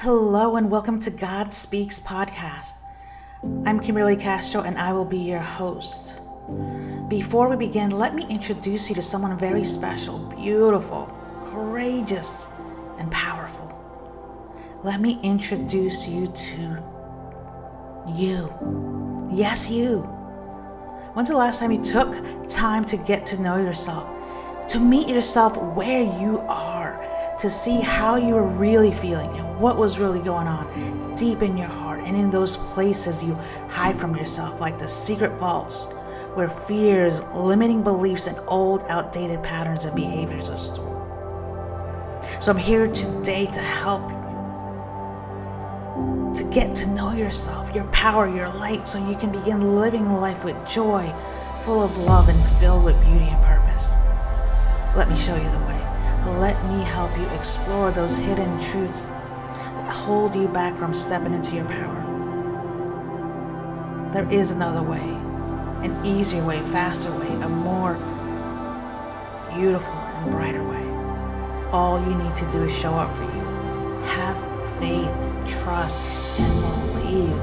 Hello and welcome to God Speaks podcast. I'm Kymberly Castro and I will be your host. Before we begin, let me introduce you to someone very special, beautiful, courageous, and powerful. Let me introduce you to you. Yes, you. When's the last time you took time to get to know yourself, to meet yourself where you are? To see how you were really feeling and what was really going on deep in your heart and in those places you hide from yourself, like the secret vaults where fears, limiting beliefs, and old, outdated patterns and behaviors are stored. So I'm here today to help you to get to know yourself, your power, your light, so you can begin living life with joy, full of love, and filled with beauty and purpose. Let me show you the way. Let me help you explore those hidden truths that hold you back from stepping into your power. There is another way, an easier way, faster way, a more beautiful and brighter way. All you need to do is show up for you. Have faith, trust, and believe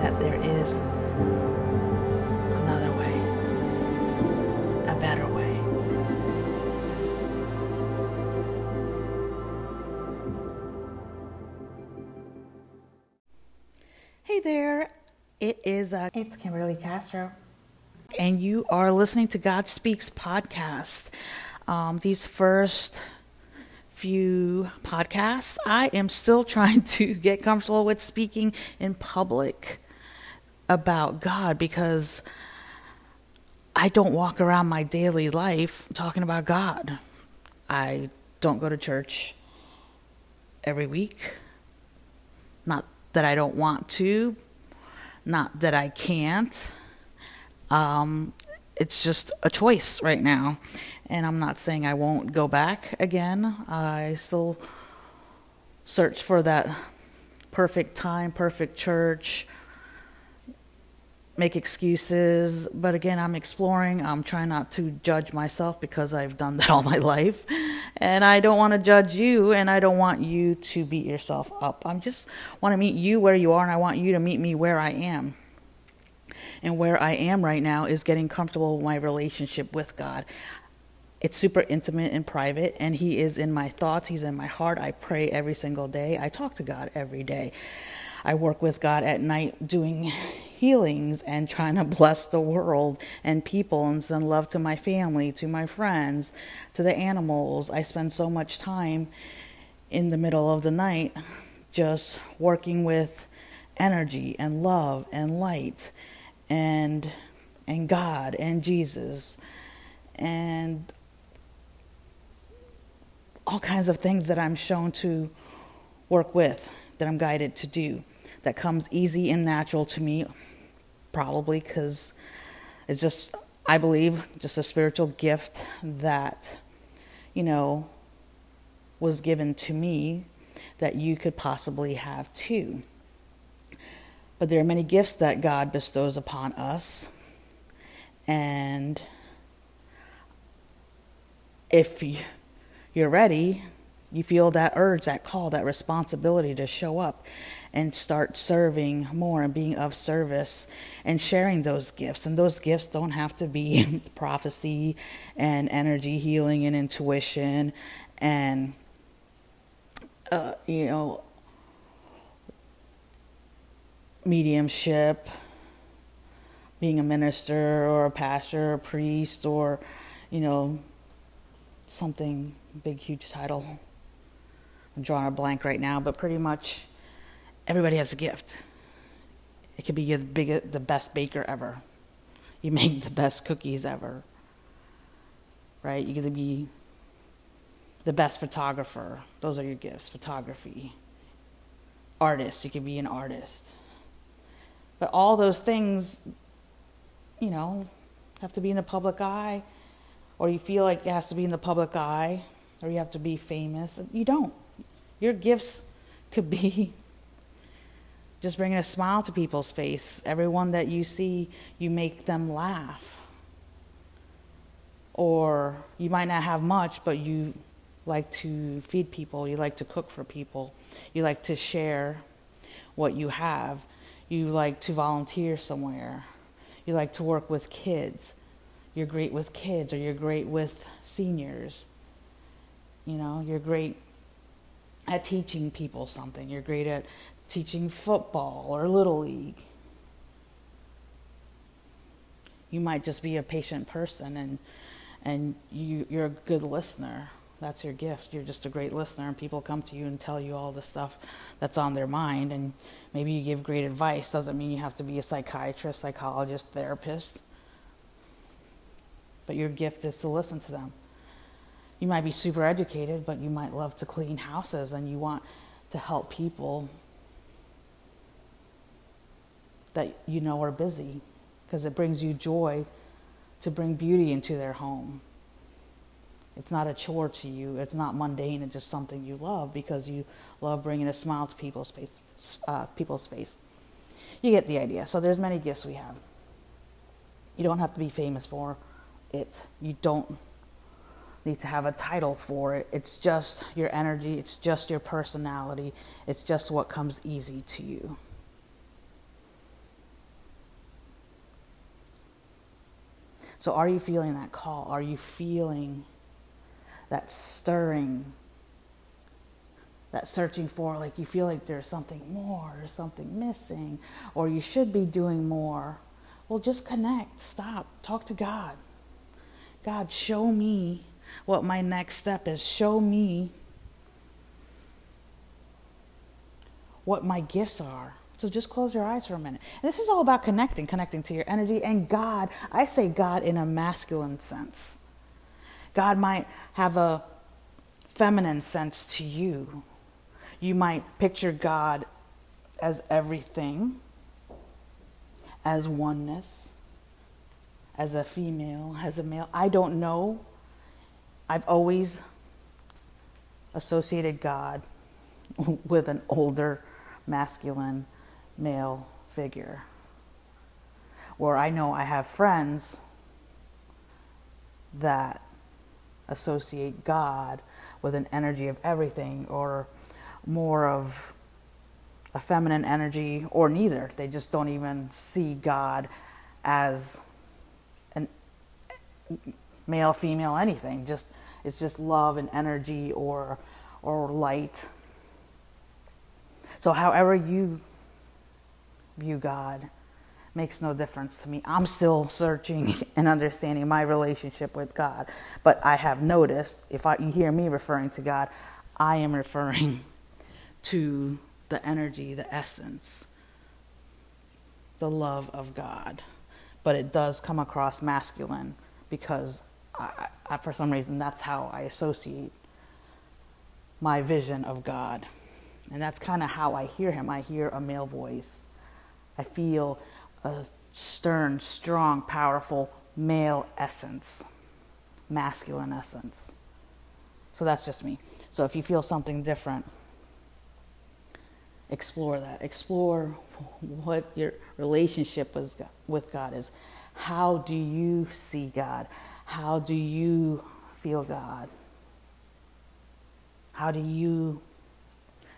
that there is it is uh, it's Kymberly Castro, and you are listening to God Speaks podcast. Um, these first few podcasts, I am still trying to get comfortable with speaking in public about God because I don't walk around my daily life talking about God. I don't go to church every week. Not that I don't want to, not that I can't. Um, it's just a choice right now. And I'm not saying I won't go back again. I still search for that perfect time, perfect church, make excuses. But again, I'm exploring. I'm trying not to judge myself because I've done that all my life. And I don't want to judge you and I don't want you to beat yourself up. I just want to meet you where you are and I want you to meet me where I am. And where I am right now is getting comfortable with my relationship with God. It's super intimate and private, and He is in my thoughts. He's in my heart. I pray every single day. I talk to God every day. I work with God at night doing healings and trying to bless the world and people and send love to my family, to my friends, to the animals. I spend so much time in the middle of the night just working with energy and love and light and and God and Jesus and all kinds of things that I'm shown to work with that I'm guided to do that comes easy and natural to me, probably because it's just, I believe, just a spiritual gift that, you know, was given to me that you could possibly have too. But there are many gifts that God bestows upon us. And if you're ready, you feel that urge, that call, that responsibility to show up and start serving more and being of service and sharing those gifts. And those gifts don't have to be prophecy and energy healing and intuition and, uh, you know, mediumship, being a minister or a pastor or a priest or, you know, something big, huge title. I'm drawing a blank right now, but pretty much everybody has a gift. It could be you're the, biggest, the best baker ever. You make the best cookies ever. Right? You could be the best photographer. Those are your gifts photography. Artist. You could be an artist. But all those things, you know, have to be in the public eye, or you feel like it has to be in the public eye, or you have to be famous. You don't. Your gifts could be just bringing a smile to people's face. Everyone that you see, you make them laugh. Or you might not have much, but you like to feed people, you like to cook for people, you like to share what you have, you like to volunteer somewhere, you like to work with kids, you're great with kids, or you're great with seniors. You know, you're great at teaching people something, you're great at teaching football or little league. You might just be a patient person and and you, you're a good listener that's your gift. You're just a great listener, and people come to you and tell you all the stuff that's on their mind. And maybe you give great advice. Doesn't mean you have to be a psychiatrist, psychologist, therapist. But your gift is to listen to them. You might be super educated, but you might love to clean houses and you want to help people that you know are busy because it brings you joy to bring beauty into their home. It's not a chore to you. It's not mundane. It's just something you love because you love bringing a smile to people's face. Uh, people's face. You get the idea. So there's many gifts we have. You don't have to be famous for it. You don't need to have a title for it. It's just your energy. It's just your personality. It's just what comes easy to you. So, are you feeling that call? Are you feeling that stirring, that searching for, like you feel like there's something more or something missing, or you should be doing more. Well, just connect, stop, talk to God. God, show me what my next step is. Show me what my gifts are. So just close your eyes for a minute. And this is all about connecting, connecting to your energy and God. I say God in a masculine sense. God might have a feminine sense to you. You might picture God as everything, as oneness, as a female, as a male. I don't know. I've always associated God with an older, masculine, male figure. Where I know I have friends that associate God with an energy of everything or more of a feminine energy or neither. They just don't even see God as an male, female, anything. Just it's just love and energy or or light. So however you view God, makes no difference to me. I'm still searching and understanding my relationship with God. But I have noticed, if I, you hear me referring to God, I am referring to the energy, the essence, the love of God. But it does come across masculine because, I, I, for some reason, that's how I associate my vision of God. And that's kind of how I hear him. I hear a male voice. I feel a stern, strong, powerful male essence, masculine essence. So that's just me. So if you feel something different, explore that. Explore what your relationship with God is. How do you see God? How do you feel God? How do you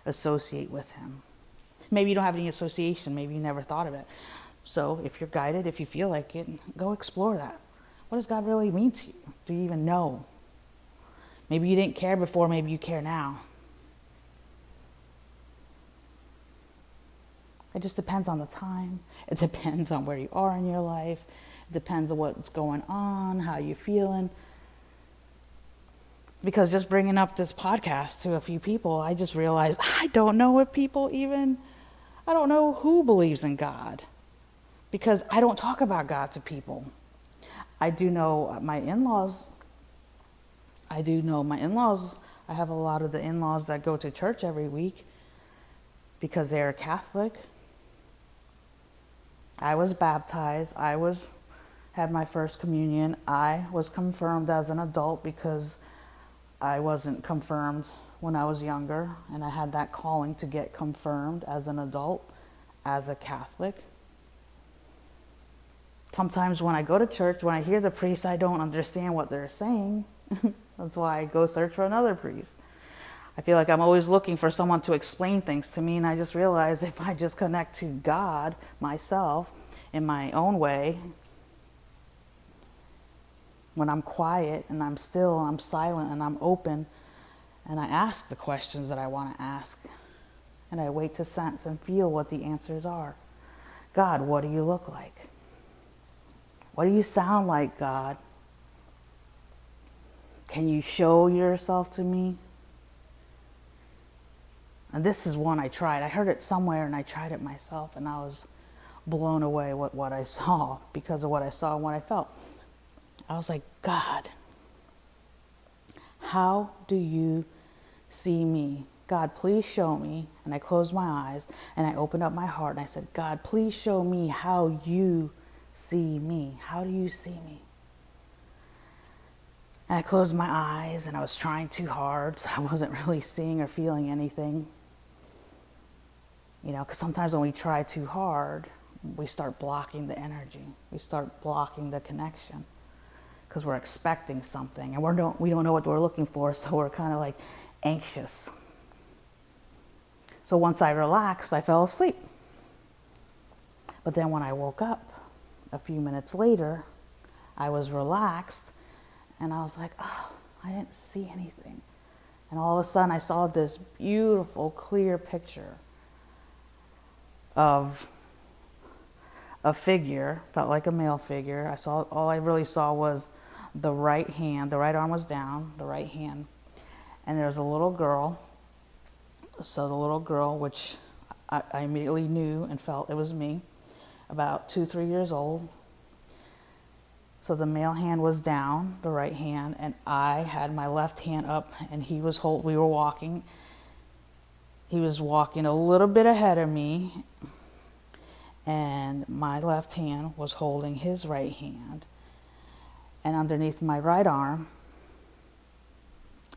associate with Him? Maybe you don't have any association. Maybe you never thought of it. So if you're guided, if you feel like it, go explore that. What does God really mean to you? Do you even know? Maybe you didn't care before, maybe you care now. It just depends on the time. It depends on where you are in your life. It depends on what's going on, how you're feeling. Because just bringing up this podcast to a few people, I just realized I don't know if people even, I don't know who believes in God because I don't talk about God to people. I do know uh, my in laws. I do know my in laws. I have a lot of the in laws that go to church every week because they are Catholic. I was baptized. I was had my first communion. I was confirmed as an adult because I wasn't confirmed when I was younger, and I had that calling to get confirmed as an adult, as a Catholic sometimes when I go to church, when I hear the priest, I don't understand what they're saying. That's why I go search for another priest. I feel like I'm always looking for someone to explain things to me, and I just realize if I just connect to God myself in my own way, when I'm quiet and I'm still and I'm silent and I'm open and I ask the questions that I want to ask and I wait to sense and feel what the answers are. God, what do you look like? What do you sound like, God? Can you show yourself to me? And this is one I tried. I heard it somewhere and I tried it myself and I was blown away with what I saw because of what I saw and what I felt. I was like, God, how do you see me? God, please show me. And I closed my eyes and I opened up my heart and I said, God, please show me how you see me. How do you see me? And I closed my eyes and I was trying too hard, so I wasn't really seeing or feeling anything. You know, because sometimes when we try too hard, we start blocking the energy, we start blocking the connection because we're expecting something and we don't, we don't know what we're looking for, so we're kind of like anxious. So once I relaxed, I fell asleep. But then when I woke up a few minutes later, I was relaxed and I was like, oh, I didn't see anything. And all of a sudden, I saw this beautiful, clear picture of a figure, felt like a male figure. I saw all I really saw was the right hand, the right arm was down, the right hand, and there was a little girl. So the little girl, which I, I immediately knew and felt it was me, about two, three years old. So the male hand was down, the right hand, and I had my left hand up, and he was hold. We were walking. He was walking a little bit ahead of me, and my left hand was holding his right hand and underneath my right arm,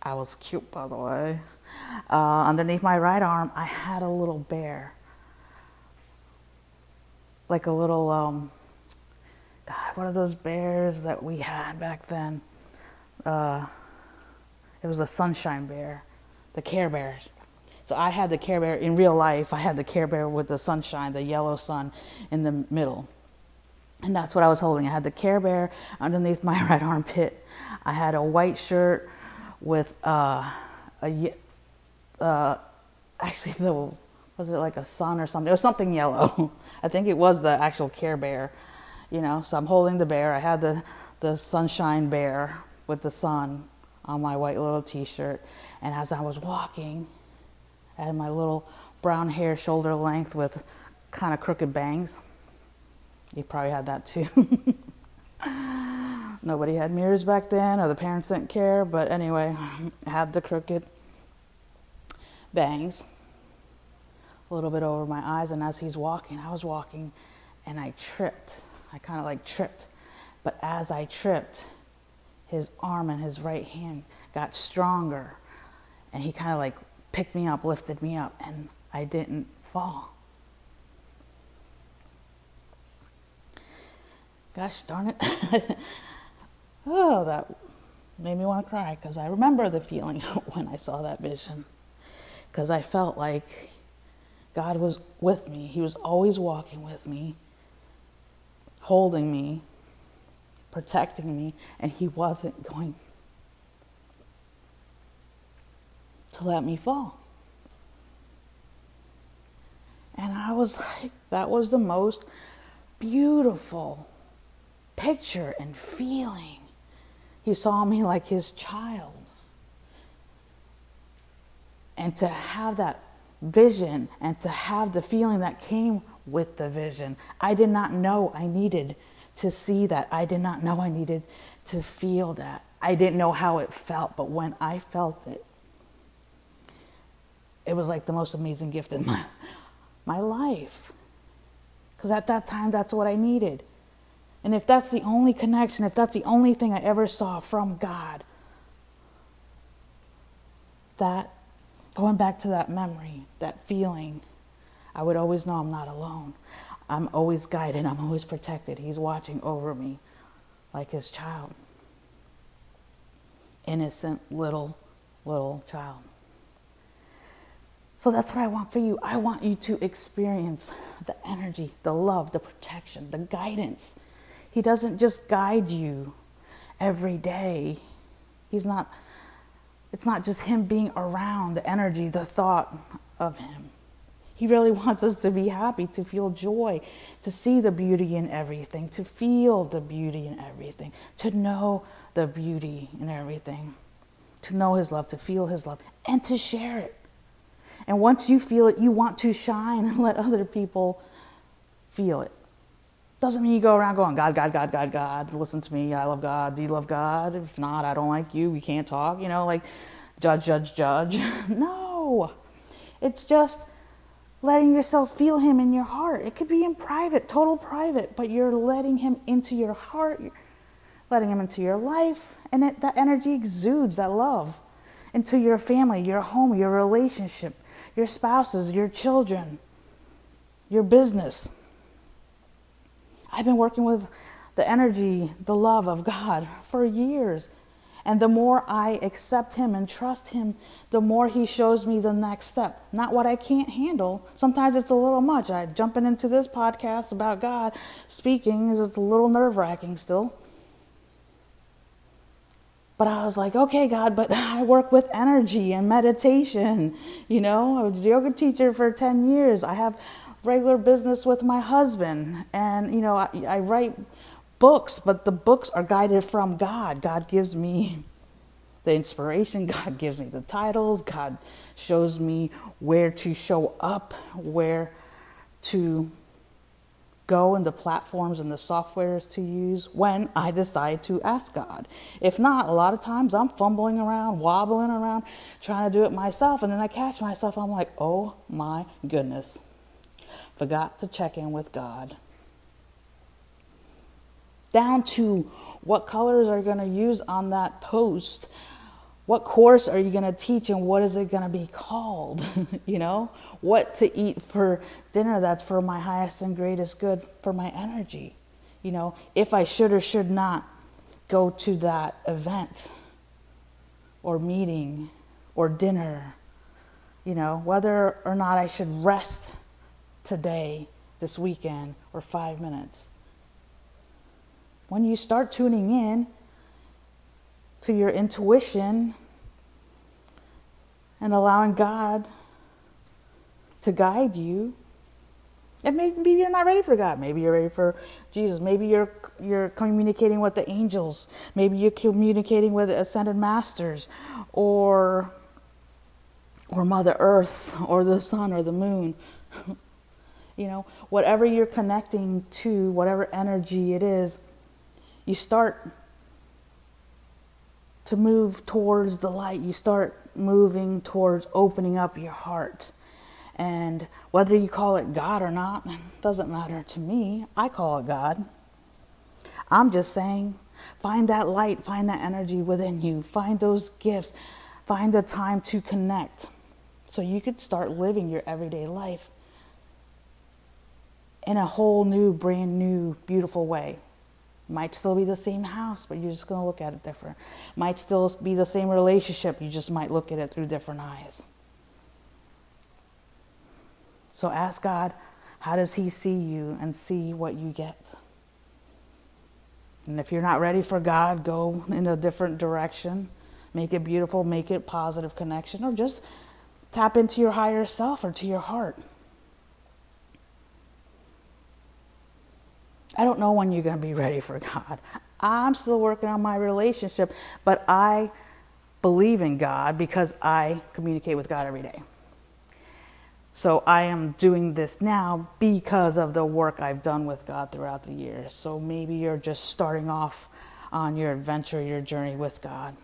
I was cute by the way. Uh, underneath my right arm, I had a little bear, like a little, um, God, what are those bears that we had back then? Uh, it was the Sunshine Bear, the Care Bear. So I had the Care Bear in real life. I had the Care Bear with the sunshine, the yellow sun in the middle. And that's what I was holding. I had the Care Bear underneath my right armpit. I had a white shirt with uh, a uh, actually the was it like a sun or something? It was something yellow. I think it was the actual Care Bear. You know, so I'm holding the bear. I had the the sunshine bear with the sun on my white little T-shirt, and as I was walking, I had my little brown hair shoulder length with kind of crooked bangs. You probably had that too. Nobody had mirrors back then, or the parents didn't care, but anyway, had the crooked bangs a little bit over my eyes. And as he's walking, I was walking and I tripped. I kind of like tripped. But as I tripped, his arm and his right hand got stronger. And he kind of like picked me up, lifted me up, and I didn't fall. Gosh darn it. oh, that made me want to cry because I remember the feeling when I saw that vision. Because I felt like God was with me. He was always walking with me, holding me, protecting me, and He wasn't going to let me fall. And I was like, that was the most beautiful picture and feeling. He saw me like his child. And to have that vision and to have the feeling that came with the vision, I did not know I needed to see that. I did not know I needed to feel that. I didn't know how it felt, but when I felt it, it was like the most amazing gift in my, my life. Because at that time, that's what I needed. And if that's the only connection, if that's the only thing I ever saw from God, that, going back to that memory, that feeling, I would always know I'm not alone. I'm always guided, I'm always protected. He's watching over me like his child. innocent little, little child. So that's what I want for you. I want you to experience the energy, the love, the protection, the guidance. He doesn't just guide you every day. He's not it's not just him being around, the energy, the thought of him. He really wants us to be happy, to feel joy, to see the beauty in everything, to feel the beauty in everything, to know the beauty in everything, to know His love, to feel His love, and to share it. And once you feel it, you want to shine and let other people feel it. Doesn't mean you go around going, God, God, God, God, God, listen to me, I love God, do you love God? If not, I don't like you, we can't talk, you know, like judge, judge, judge. no. It's just letting yourself feel Him in your heart. It could be in private, total private, but you're letting Him into your heart, letting Him into your life, and it, that energy exudes that love into your family, your home, your relationship, your spouses, your children, your business. I've been working with the energy, the love of God for years. And the more I accept Him and trust Him, the more He shows me the next step. Not what I can't handle. Sometimes it's a little much. I jumping into this podcast about God speaking it's a little nerve wracking still. But I was like, okay, God, but I work with energy and meditation. You know, I was a yoga teacher for 10 years. I have regular business with my husband. And, you know, I, I write books, but the books are guided from God. God gives me the inspiration, God gives me the titles, God shows me where to show up, where to go and the platforms and the softwares to use when I decide to ask God. If not, a lot of times I'm fumbling around, wobbling around, trying to do it myself, and then I catch myself, I'm like, oh my goodness, forgot to check in with God. Down to what colors are you going to use on that post? What course are you going to teach and what is it going to be called? You know what to eat for dinner that's for my highest and greatest good for my energy. You know if i should or should not go to that event or meeting or dinner. You know whether or not i should rest today this weekend or 5 minutes when you start tuning in to your intuition and allowing God to guide you, and maybe you're not ready for God. Maybe you're ready for Jesus. Maybe you're you're communicating with the angels. Maybe you're communicating with ascended masters, or or Mother Earth, or the sun, or the moon. you know, whatever you're connecting to, whatever energy it is, you start to move towards the light. You start moving towards opening up your heart. And whether you call it God or not doesn't matter to me. I call it God. I'm just saying, find that light, find that energy within you, find those gifts, find the time to connect so you could start living your everyday life in a whole new, brand new, beautiful way. Might still be the same house, but you're just going to look at it different. Might still be the same relationship, you just might look at it through different eyes. So ask God, how does He see you and see what you get? And if you're not ready for God, go in a different direction. Make it beautiful, make it positive connection, or just tap into your higher self or to your heart. I don't know when you're going to be ready for God. I'm still working on my relationship, but I believe in God because I communicate with God every day. So I am doing this now because of the work I've done with God throughout the years. So maybe you're just starting off on your adventure, your journey with God.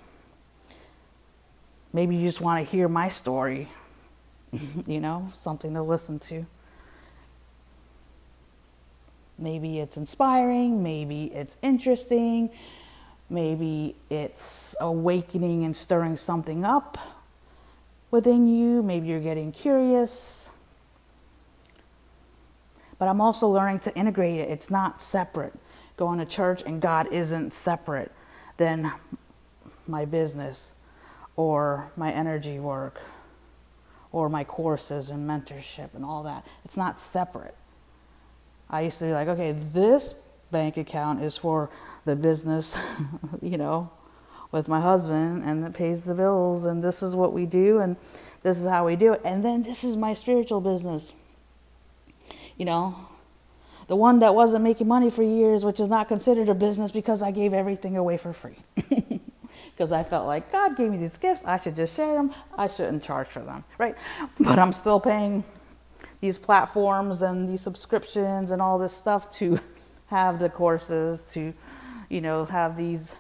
Maybe you just want to hear my story, you know, something to listen to. Maybe it's inspiring, maybe it's interesting, maybe it's awakening and stirring something up within you, maybe you're getting curious. But I'm also learning to integrate it, it's not separate. Going to church and God isn't separate. Then my business or my energy work or my courses and mentorship and all that. It's not separate. I used to be like, okay, this bank account is for the business, you know, with my husband and it pays the bills and this is what we do and this is how we do it. And then this is my spiritual business. You know, the one that wasn't making money for years, which is not considered a business because I gave everything away for free. Because I felt like God gave me these gifts, I should just share them, I shouldn't charge for them, right? But I'm still paying these platforms and these subscriptions and all this stuff to have the courses, to, you know, have these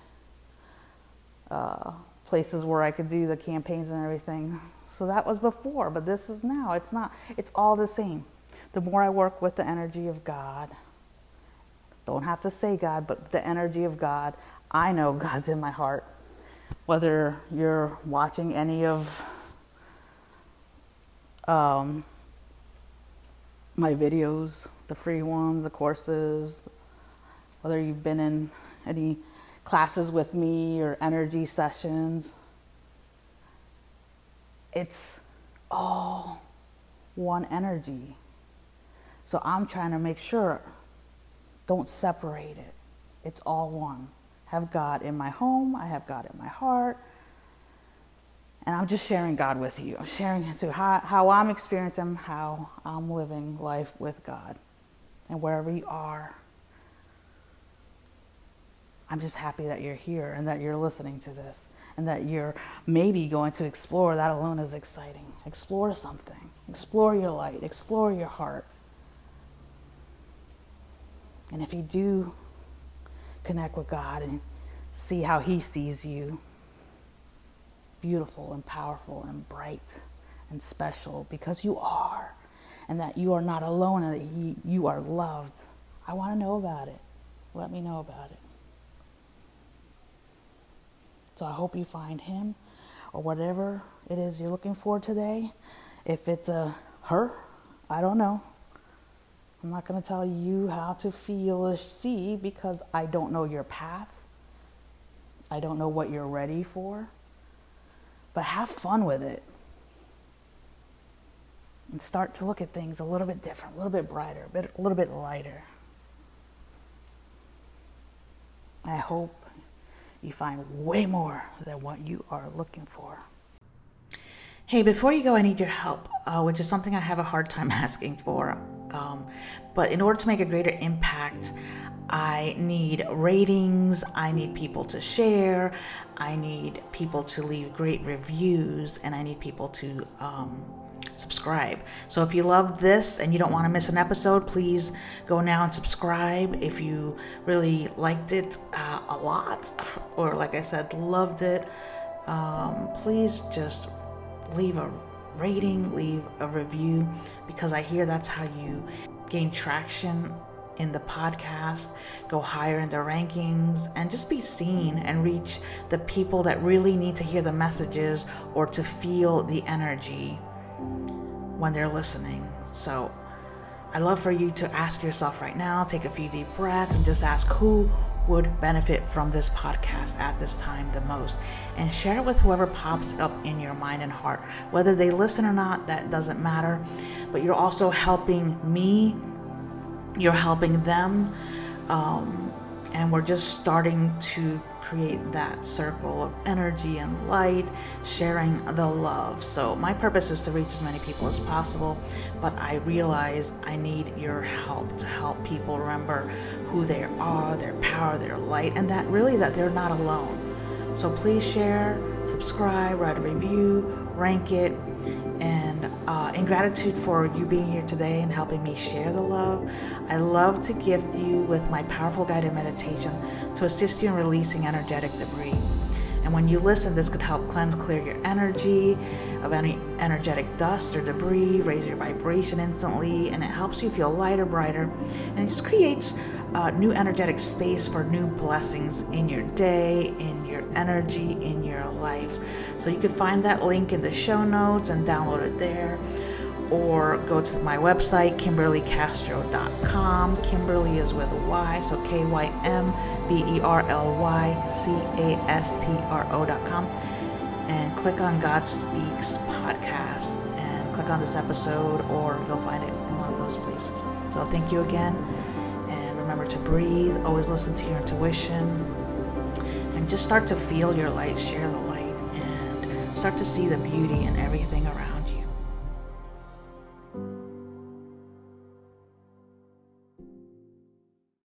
uh, places where I could do the campaigns and everything. So that was before, but this is now. It's not, it's all the same. The more I work with the energy of God, don't have to say God, but the energy of God, I know God's in my heart. Whether you're watching any of um, my videos, the free ones, the courses, whether you've been in any classes with me or energy sessions, it's all one energy. So I'm trying to make sure don't separate it. It's all one. Have God in my home, I have God in my heart. And I'm just sharing God with you. I'm sharing how, how I'm experiencing how I'm living life with God. And wherever you are, I'm just happy that you're here and that you're listening to this and that you're maybe going to explore. That alone is exciting. Explore something, explore your light, explore your heart. And if you do connect with God and see how He sees you, beautiful and powerful and bright and special because you are, and that you are not alone and that he, you are loved. I want to know about it. Let me know about it. So I hope you find him or whatever it is you're looking for today. If it's a her, I don't know. I'm not going to tell you how to feel or see because I don't know your path. I don't know what you're ready for but have fun with it and start to look at things a little bit different, a little bit brighter, a, little bit lighter. I hope you find way more than what you are looking for. Hey, before you go, I need your help, uh, which is something I have a hard time asking for. Um, but in order to make a greater impact, I need ratings, I need people to share, I need people to leave great reviews, and I need people to um, subscribe. So if you love this and you don't want to miss an episode, please go now and subscribe. If you really liked it uh, a lot, or like I said, loved it, um, please just leave a rating, leave a review, because I hear that's how you gain traction in the podcast, go higher in the rankings, and just be seen and reach the people that really need to hear the messages or to feel the energy when they're listening. So I love for you to ask yourself right now, take a few deep breaths, and just ask who would benefit from this podcast at this time the most. And share it with whoever pops up in your mind and heart. Whether they listen or not that doesn't matter. But you're also helping me. You're helping them. Um, and we're just starting to create that circle of energy and light, sharing the love. So, my purpose is to reach as many people as possible, but I realize I need your help to help people remember who they are, their power, their light, and that really that they're not alone. So, please share, subscribe, write a review, rank it, and uh, in gratitude for you being here today and helping me share the love, I love to gift you with my powerful guided meditation to assist you in releasing energetic debris. And when you listen, this could help cleanse, clear your energy of any energetic dust or debris, raise your vibration instantly, and it helps you feel lighter, brighter, and it just creates a new energetic space for new blessings in your day, in your energy, in your life. So you can find that link in the show notes and download it there. or go to my website, kymberlycastro.com. Kymberly is with a Y, so K Y M B E R L Y C A S T R O.com. And click on God Speaks podcast and click on this episode, or you'll find it in one of those places. So thank you again. And remember to breathe, always listen to your intuition, and just start to feel your light, share the light, and start to see the beauty in everything around